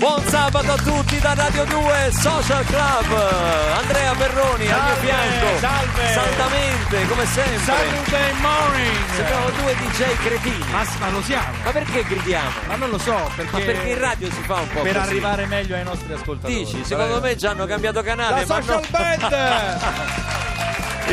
Buon sabato a tutti da Radio 2 Social Club. Andrea Perroni al mio Salve, fianco. salve. Saldamente, come sempre. Saturday morning! Sembriamo due DJ cretini. Ma, ma lo siamo? Ma perché gridiamo? Ma non lo so, perché... Ma perché in radio si fa un po' Per così. arrivare meglio ai nostri ascoltatori. Dici, secondo me già hanno cambiato canale, La social no- band!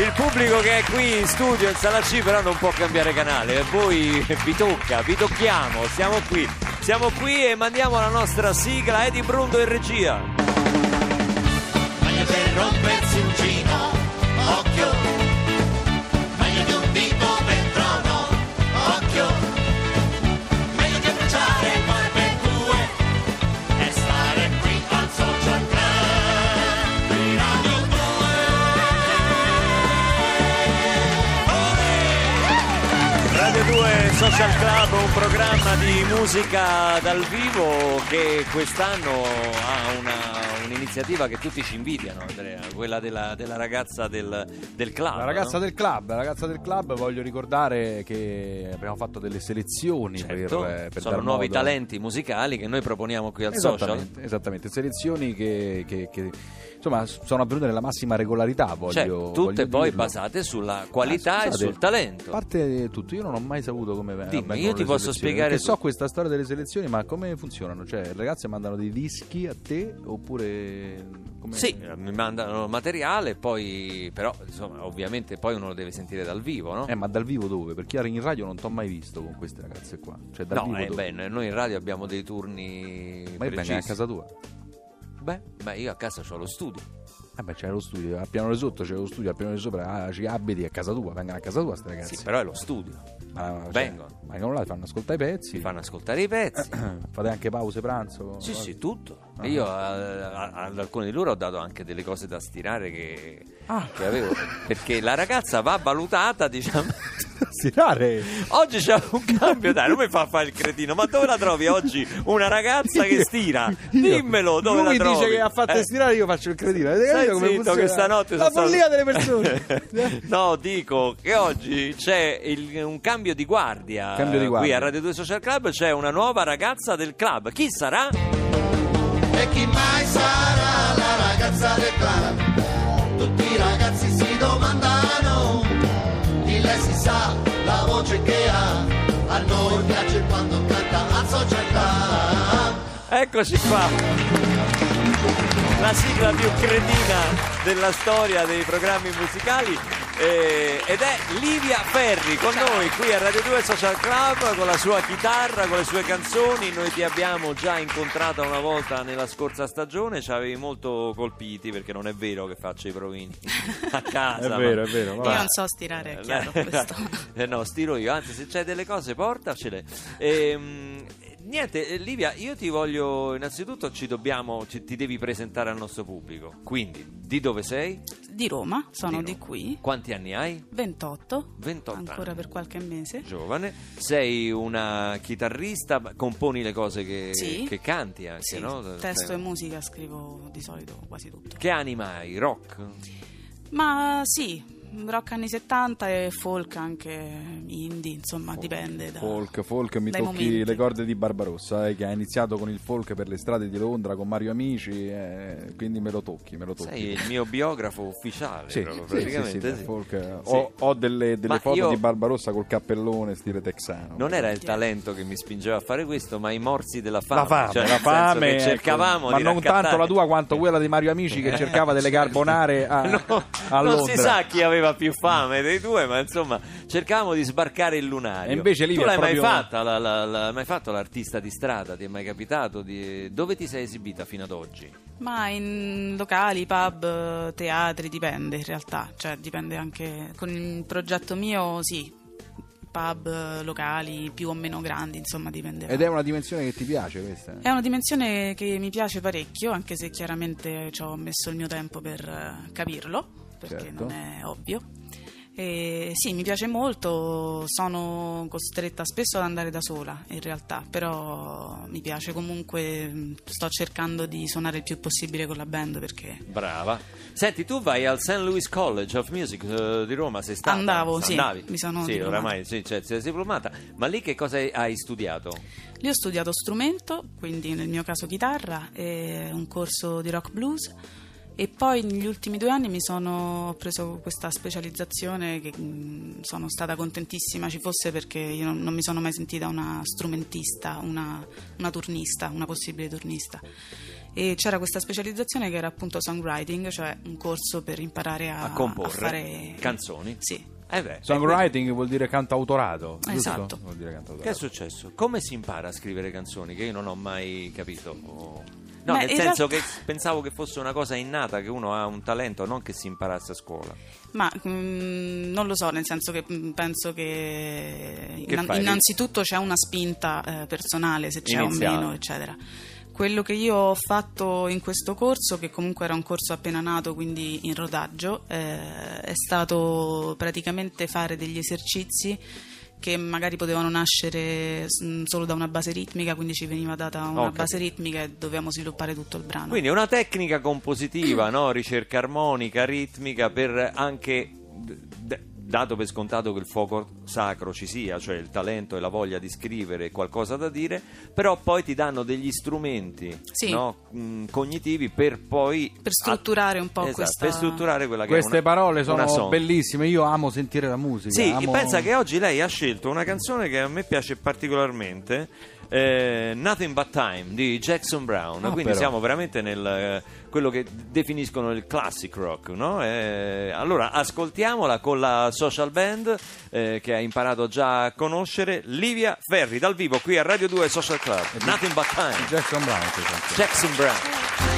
il pubblico che è qui in studio in sala C però non può cambiare canale. Voi vi tocca, vi tocchiamo, siamo qui. Siamo qui e mandiamo la nostra sigla Edi Brundo in regia. Meglio per rompersi un gino, Social Club, un programma di musica dal vivo che quest'anno ha una- un'iniziativa che tutti ci invidiano, Andrea, quella della, della ragazza del, del club. La ragazza no? del club, la ragazza del club, voglio ricordare che abbiamo fatto delle selezioni Certo, per, eh, per sono nuovi modo- talenti musicali che noi proponiamo qui al social. Esattamente, esattamente, selezioni che, che- che, insomma sono avvenute nella massima regolarità, voglio, Cioè, tutte voglio poi dirlo. basate sulla qualità Ah, e scusate, sul talento. A parte tutto, io non ho mai saputo come ve- Dimmi, io ti posso spiegare perché so questa storia delle selezioni, ma come funzionano? Cioè, le ragazze mandano dei dischi a te oppure come... Sì, mi mandano materiale, poi però insomma, ovviamente poi uno lo deve sentire dal vivo, no? Eh, ma dal vivo dove? Perché in radio non ti ho mai visto con queste ragazze qua. Cioè, dal no, vivo eh, beh, noi in radio abbiamo dei turni Ma io vengo a casa tua. Beh, beh, io a casa ho lo studio. Eh beh, c'è lo studio, al piano di sotto c'è lo studio, al piano di sopra ah, ci abiti a casa tua, vengono a casa tua queste ragazze. Sì, però è lo studio. Ma, cioè, vengono. Vengono là, ti fanno ascoltare i pezzi, Ti fanno ascoltare i pezzi. fate anche pause pranzo. Sì, sì, tutto. Ah. Io a- ad alcuni di loro ho dato anche delle cose da stirare che, Ah. che avevo. Perché la ragazza va valutata, diciamo. Stirare! Oggi c'è un cambio, dai, non mi fa fare il cretino, ma dove la trovi oggi una ragazza che stira? Dimmelo dove Lui la trovi. dice che ha fatto Eh. stirare, io faccio il cretino. Stai come zitto che stanotte La follia stato- delle persone. no, dico che oggi c'è il- un cambio di guardia. Cambio di guardia. Qui a Radio 2 Social Club c'è una nuova ragazza del club. Chi sarà? Chi mai sarà la ragazza del club? Tutti i ragazzi si domandano Di lei si sa la voce che ha A noi piace quando canta social club Eccoci qua. La sigla più cretina della storia dei programmi musicali eh, ed è Livia Ferri con noi qui a Radio 2 Social Club con la sua chitarra, con le sue canzoni. Noi ti abbiamo già incontrata una volta nella scorsa stagione, ci avevi molto colpiti perché non è vero che faccio i provini a casa. È vero, ma- è vero, Io va. non so stirare, è chiaro questo. Eh, no, stiro io, anzi se c'hai delle cose portacele. Ehm, niente, eh, Livia, io ti voglio, innanzitutto ci dobbiamo, ci- ti devi presentare al nostro pubblico. Quindi, di dove sei? Di Roma, sono Di di, qui, Quanti anni hai? 28, 28 ancora anni. per qualche mese. Giovane, sei una chitarrista, componi le cose che, Sì. che canti anche, Sì, no? testo Sei- e musica scrivo di solito quasi tutto. Che anima hai? Rock? Ma sì, rock anni 70 e folk anche indie, insomma, dipende da... Folk, folk, mi tocchi momenti. le corde di Barbarossa, eh, che ha iniziato con il folk per le strade di Londra con Mario Amici, eh, quindi me lo tocchi, me lo tocchi. Sei il mio biografo ufficiale, Sì, proprio, sì, praticamente. sì, folk, eh, Sì. Ho, ho delle, delle foto io- di Barbarossa col cappellone stile texano. Non era il talento che mi spingeva a fare questo, ma i morsi della fame. la fame, Cioè, la fame, che ecco. cercavamo ma di non raccattare- tanto la tua quanto quella di Mario Amici che cercava delle carbonare a, No, a non Londra. si sa chi aveva più fame dei due, ma insomma cercavamo di sbarcare il lunario. E invece lì tu l'hai mai proprio- fatta, la- la- la- mai fatto l'artista di strada? Ti è mai capitato? Di... Dove ti sei esibita fino ad oggi? Ma in locali, pub, teatri, dipende in realtà, cioè dipende anche con il progetto mio, sì, pub, locali più o meno grandi, insomma dipende. Ed è una dimensione che ti piace questa? È una dimensione che mi piace parecchio, anche se chiaramente ci ho messo il mio tempo per eh, capirlo. Perché Certo. non è ovvio. E sì, mi piace molto, sono costretta spesso ad andare da sola in realtà, però mi piace comunque, sto cercando di suonare il più possibile con la band perché Brava. Senti, tu vai al St. Louis College of Music eh, di Roma, sei stata? Andavo, sì, Andavi? mi sono Sì, diplomata. oramai sì, cioè, sei diplomata. Ma lì che cosa hai- hai studiato? Lì ho studiato strumento, quindi nel mio caso chitarra, e un corso di rock blues e poi negli ultimi due anni mi sono ho preso questa specializzazione che mh, sono stata contentissima ci fosse perché io non, non mi sono mai sentita una strumentista, una, una turnista, una possibile turnista. E c'era questa specializzazione che era appunto songwriting, cioè un corso per imparare a, A comporre fare canzoni? Sì. Eh beh, Songwriting vuol dire cantautorato, giusto? Esatto. Vuol dire Che è cantautorato. successo? Come si impara a scrivere canzoni? Che io non ho mai capito. O- No, Beh, nel senso realtà- che pensavo che fosse una cosa innata, che uno ha un talento, non che si imparasse a scuola. Ma mm, non lo so, nel senso che mm, penso che, Che innan- innanzitutto c'è una spinta eh, personale, se c'è Iniziale. o meno, eccetera. Quello che io ho fatto in questo corso, che comunque era un corso appena nato, quindi in rodaggio, eh, è stato praticamente fare degli esercizi che magari potevano nascere mm, solo da una base ritmica, quindi ci veniva data una capito. base ritmica e dovevamo sviluppare tutto il brano. Quindi è una tecnica compositiva, no? ricerca armonica, ritmica, per anche, d- d- dato per scontato che il fuoco sacro ci sia, cioè il talento e la voglia di scrivere qualcosa da dire, però poi ti danno degli strumenti Sì. no? mh, cognitivi per poi... Per strutturare un po' Esatto, questa- Per strutturare quella che è Queste una- parole una sono song. bellissime, io amo sentire la musica. Sì, amo- pensa che oggi lei ha scelto una canzone che a me piace particolarmente, eh, Nothing But Time di Jackson Brown. Ah, Quindi però. siamo veramente nel eh, quello che definiscono il classic rock. No? Eh, allora ascoltiamola con la social band eh, che ha imparato già a conoscere, Livia Ferri dal vivo qui a Radio 2 Social Club. Nothing But Time, Jackson Brown. Jackson Brown.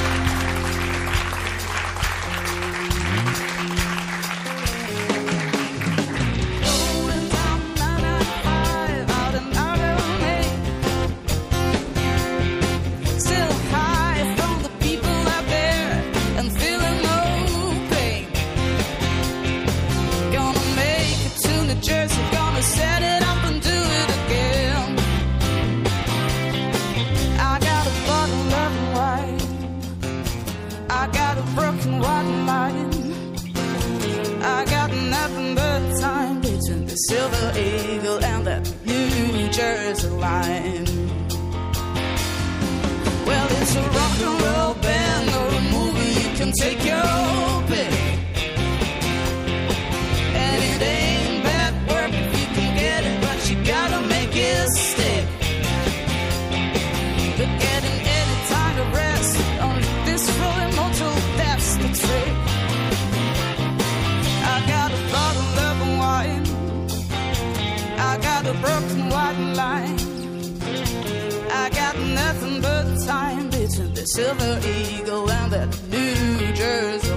Silver Eagle and that New Jersey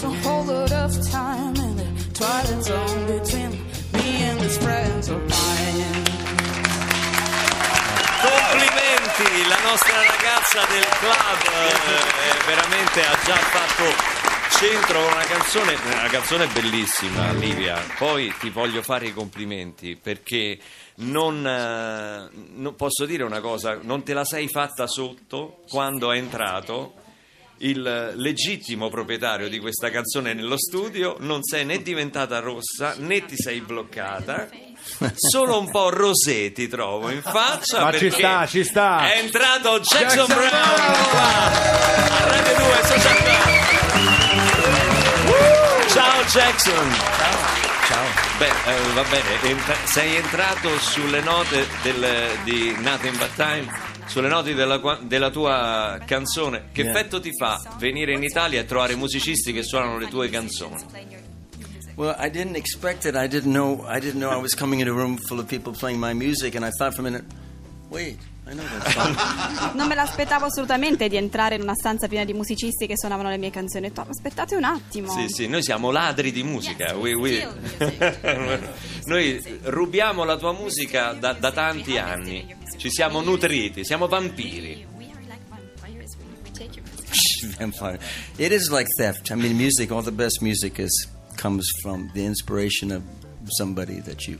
Just a whole lot of time in the twilight zone between me and this friends of mine. Complimenti, la nostra ragazza del club eh, veramente ha già fatto centro con una canzone, una canzone bellissima Livia, poi ti voglio fare i complimenti perché non, eh, non posso dire una cosa, non te la sei fatta sotto quando è entrato il legittimo proprietario di questa canzone nello studio, non sei né diventata rossa né ti sei bloccata. Solo un po' rosé ti trovo in faccia Ma ci sta, ci sta. È entrato Jackson, Jackson Brown qua a Radio 2 Social Club. Ciao Jackson. Ciao. Beh, eh, va bene, sei entrato sulle note del- di Nothing But Time, sulle note della, della tua canzone. Che effetto ti fa venire in Italia e trovare musicisti che suonano le tue canzoni? Well, I didn't expect it. I didn't know. I didn't know I was coming in a room full of people playing my music, and I thought for a minute, wait, Song. Non me l'aspettavo assolutamente di entrare in una stanza piena di musicisti che suonavano le mie canzoni. Ho detto, aspettate un attimo. Sì, sì, noi siamo ladri di musica. We- we- noi rubiamo la tua musica da, da tanti anni. Ci siamo nutriti, siamo vampiri. Vampire. It is like theft. I mean, music. All the best music is comes from the inspiration of somebody that you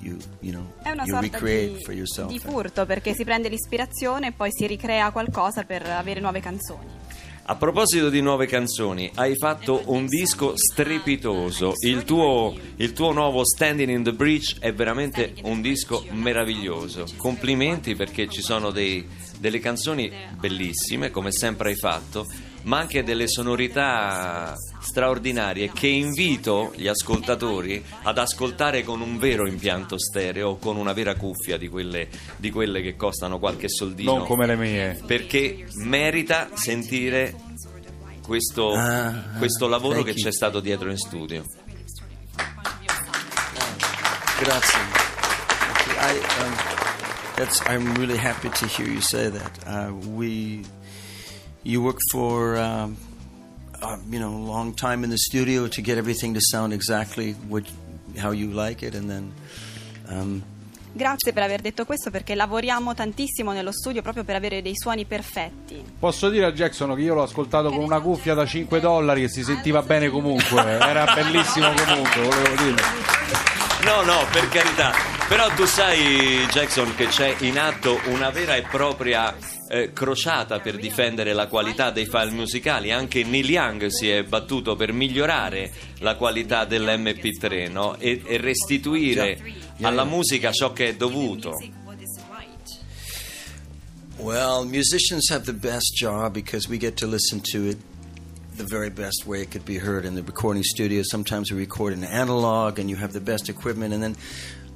you you know È una you sorta recreate di, for yourself. di furto perché si prende l'ispirazione e poi si ricrea qualcosa per avere nuove canzoni. A proposito di nuove canzoni, hai fatto un disco strepitoso. Il tuo, il tuo nuovo Standing in the Breach è veramente un disco meraviglioso. Complimenti perché ci sono dei- delle canzoni bellissime, come sempre hai fatto, ma anche delle sonorità straordinarie che invito gli ascoltatori ad ascoltare con un vero impianto stereo o con una vera cuffia di quelle, di quelle che costano qualche soldino Non come le mie. perché merita sentire questo, Ah, questo lavoro che you. c'è stato dietro in studio. Grazie. I, um, that's, I'm really happy to hear you say that. Uh, we, you work for, um, uh, you know, a long time in the studio to get everything to sound exactly what, how you like it, and then. Um, Grazie per aver detto questo perché lavoriamo tantissimo nello studio proprio per avere dei suoni perfetti. Posso dire a Jackson che io l'ho ascoltato con una cuffia da 5 dollari e si sentiva bene comunque. Era bellissimo comunque, volevo dire. No, no, per carità. Però tu sai, Jackson, che c'è in atto una vera e propria eh, crociata per difendere la qualità dei file musicali. Anche Neil Young si è battuto per migliorare la qualità dell'MP3 no? e, e restituire alla musica ciò che è dovuto. Well, musicians have the best job because we get to listen to it the very best way it could be heard in the recording studio. Sometimes we record in analog and you have the best equipment, and then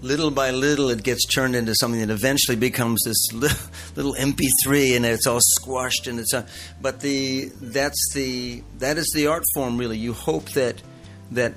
little by little it gets turned into something that eventually becomes this little MP3 and it's all squashed and it's a, but the that's the that is the art form really. You hope that that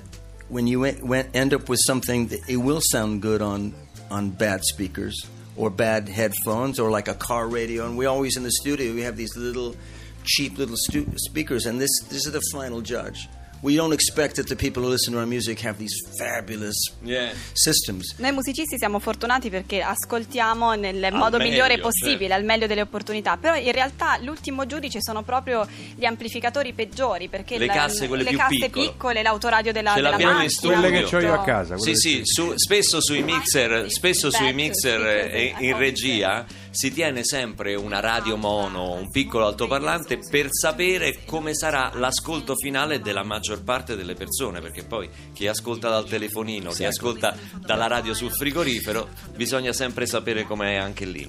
when you end up with something it will sound good on on bad speakers or bad headphones or like a car radio. And we always in the studio we have these little cheap little stu- speakers, and this this is the final judge. We don't expect that the people who listen to our music have these fabulous Yeah. systems. Noi musicisti siamo fortunati perché ascoltiamo nel modo meglio, migliore certo. possibile, al meglio delle opportunità, però in realtà l'ultimo giudice sono proprio gli amplificatori peggiori perché Le la- casse, quelle le più casse piccole. l'autoradio della, Ce della macchina. Quelle che ho io a casa. Sì, sì, su- spesso sui mixer, spesso sui mixer in regia si tiene sempre una radio mono, un piccolo altoparlante per sapere come sarà l'ascolto finale della maggior parte delle persone, perché poi chi ascolta dal telefonino, chi ascolta dalla radio sul frigorifero, bisogna sempre sapere com'è anche lì.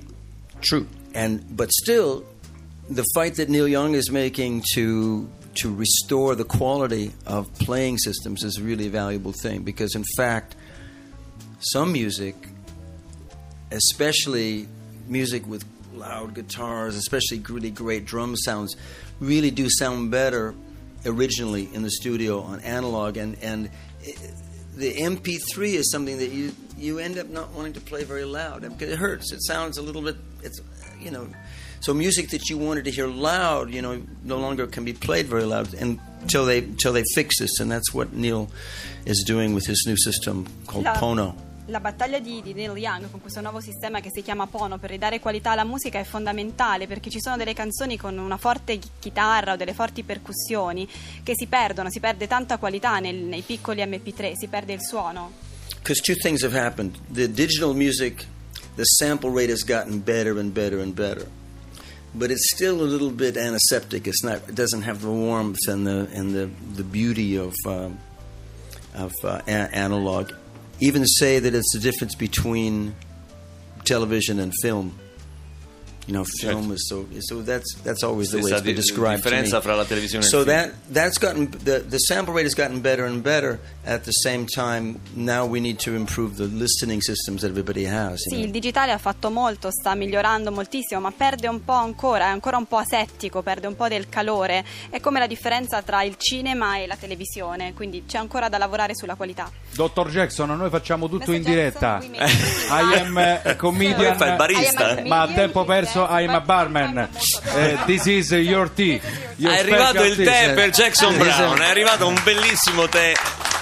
True. And but still, the fight that Neil Young is making to to restore the quality of playing systems is a really valuable thing because, in fact, some music, especially music with loud guitars, especially really great drum sounds, really do sound better originally in the studio on analog and and. the MP3 is something that you you end up not wanting to play very loud because it hurts. It sounds a little bit. It's you know, so music that you wanted to hear loud, you know, no longer can be played very loud until they until they fix this, and that's what Neil is doing with his new system called Pono. La battaglia di, di Neil Young con questo nuovo sistema che si chiama Pono per ridare qualità alla musica è fondamentale perché ci sono delle canzoni con una forte chi- chitarra o delle forti percussioni che si perdono, si perde tanta qualità nel- nei piccoli MP3, si perde il suono. because two things have happened. The digital music, the sample rate has gotten better and better and better, but it's still a little bit antiseptic. It's not. It doesn't have the warmth and the and the the beauty of um, of uh, analog. Even say that it's the difference between television and film. You know, film is so. So that's that's always the way it's been described. to differenza me. fra la televisione e il So that that's gotten the the sample rate has gotten better and better. At the same time, now we need to improve the listening systems that everybody has. Sì, know. il digitale ha fatto molto, sta migliorando moltissimo, ma perde un po' ancora, è ancora un po' asettico, perde un po' del calore. È come la differenza tra il cinema e la televisione, quindi c'è ancora da lavorare sulla qualità. Dottor Jackson, noi facciamo tutto Mr. in diretta. Jackson, we make I am a comedian, ma a tempo perso says, I am a barman. I'm Eh, this is your tea. Your È arrivato il tè per Jackson. Brown, è arrivato un bellissimo tè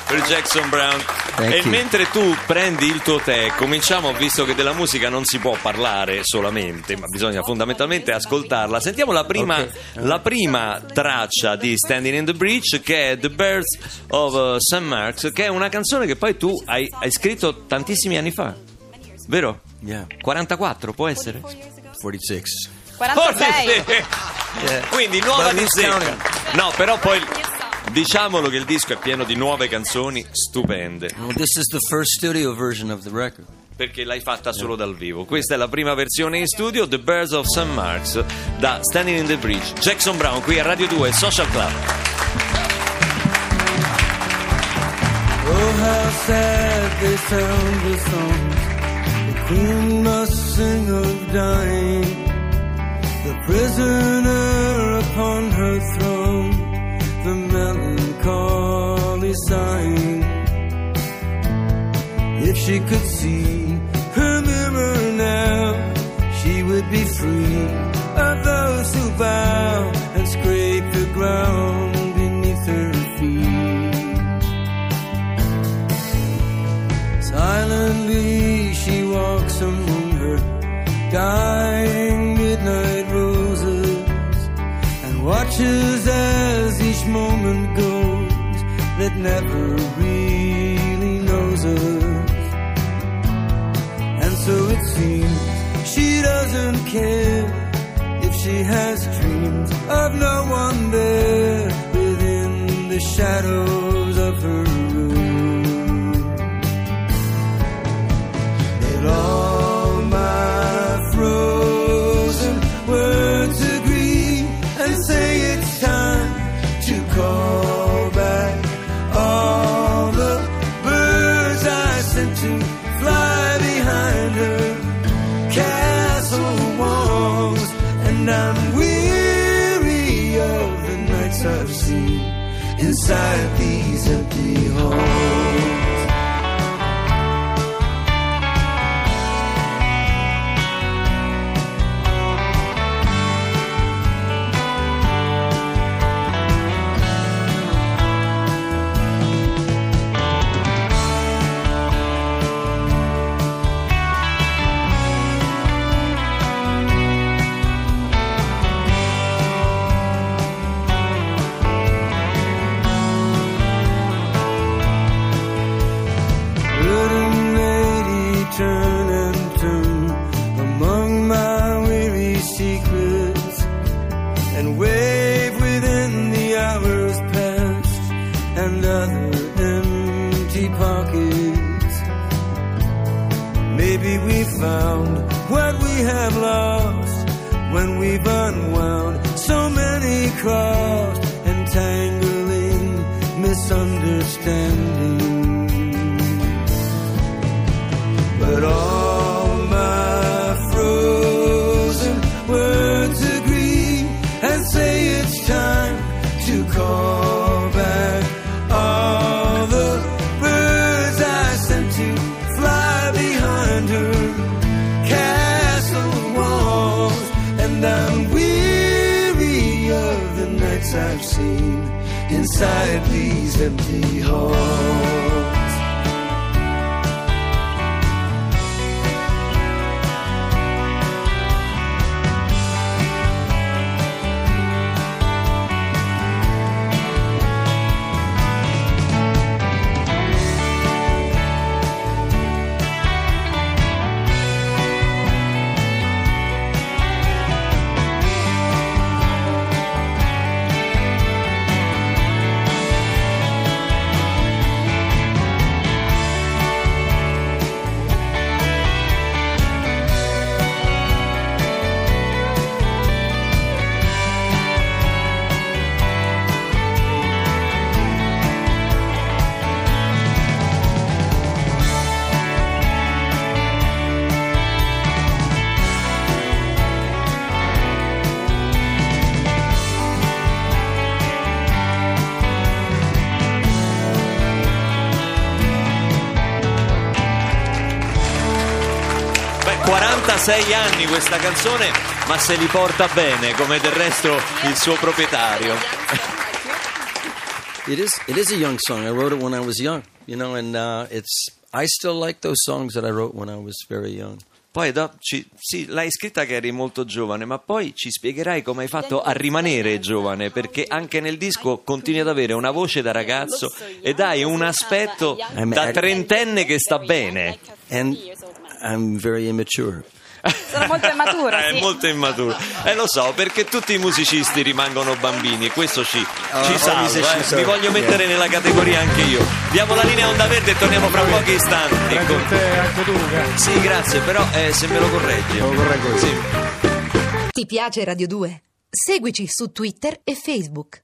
per Jackson Brown. Thank e you. mentre tu prendi il tuo tè, cominciamo, visto che della musica non si può parlare solamente, ma bisogna fondamentalmente ascoltarla. Sentiamo la prima, Ok. la prima traccia di Standing in the Breach, che è The Birds of uh, St. Marks, che è una canzone che poi tu hai, hai scritto tantissimi anni fa, vero? Yeah, 44, può essere? 46. 46. Quindi nuova di? No, però poi diciamolo che il disco è pieno di nuove canzoni stupende. Well, this is the first studio version of the record. Perché l'hai fatta solo dal vivo. Questa è la prima versione in studio, The Birds of St. Marks, da Standing in the Bridge. Jackson Brown qui a Radio 2 Social Club. Oh, how sad they sound the songs queen must sing of dying. The prisoner upon her throne, the melancholy sighing. If she could see her mirror now, she would be free of those who bow never really knows us. And so it seems she doesn't care if she has dreams of no one there within the shadows Maybe we found what we have lost when we've unwound so many crossed entangling tangling misunderstandings. But all nights I've seen inside these empty halls. Sei anni questa canzone, ma se li porta bene, come del resto il suo proprietario. It is. It is a young song. I wrote it when I was young. You know, and uh, it's. I still like those songs that I wrote when I was very young. Poi do- ci- sì, l'hai scritta che eri molto giovane, ma poi ci spiegherai come hai fatto a rimanere giovane, perché anche nel disco continui ad avere una voce da ragazzo ed hai un aspetto da trentenne che sta bene. And I'm very immature. Sono molto immaturo, È sì. molto immaturo. Eh lo so, perché tutti i musicisti rimangono bambini e questo ci, ci all salva. eh. Mi are- voglio mettere nella categoria anche io. Diamo la linea onda verde e torniamo fra pochi istanti. Prendi con- te anche tu, che- Sì, grazie, però eh, se me lo correggi. Lo correggo io. Sì. Ti piace Radio 2? Seguici su Twitter e Facebook.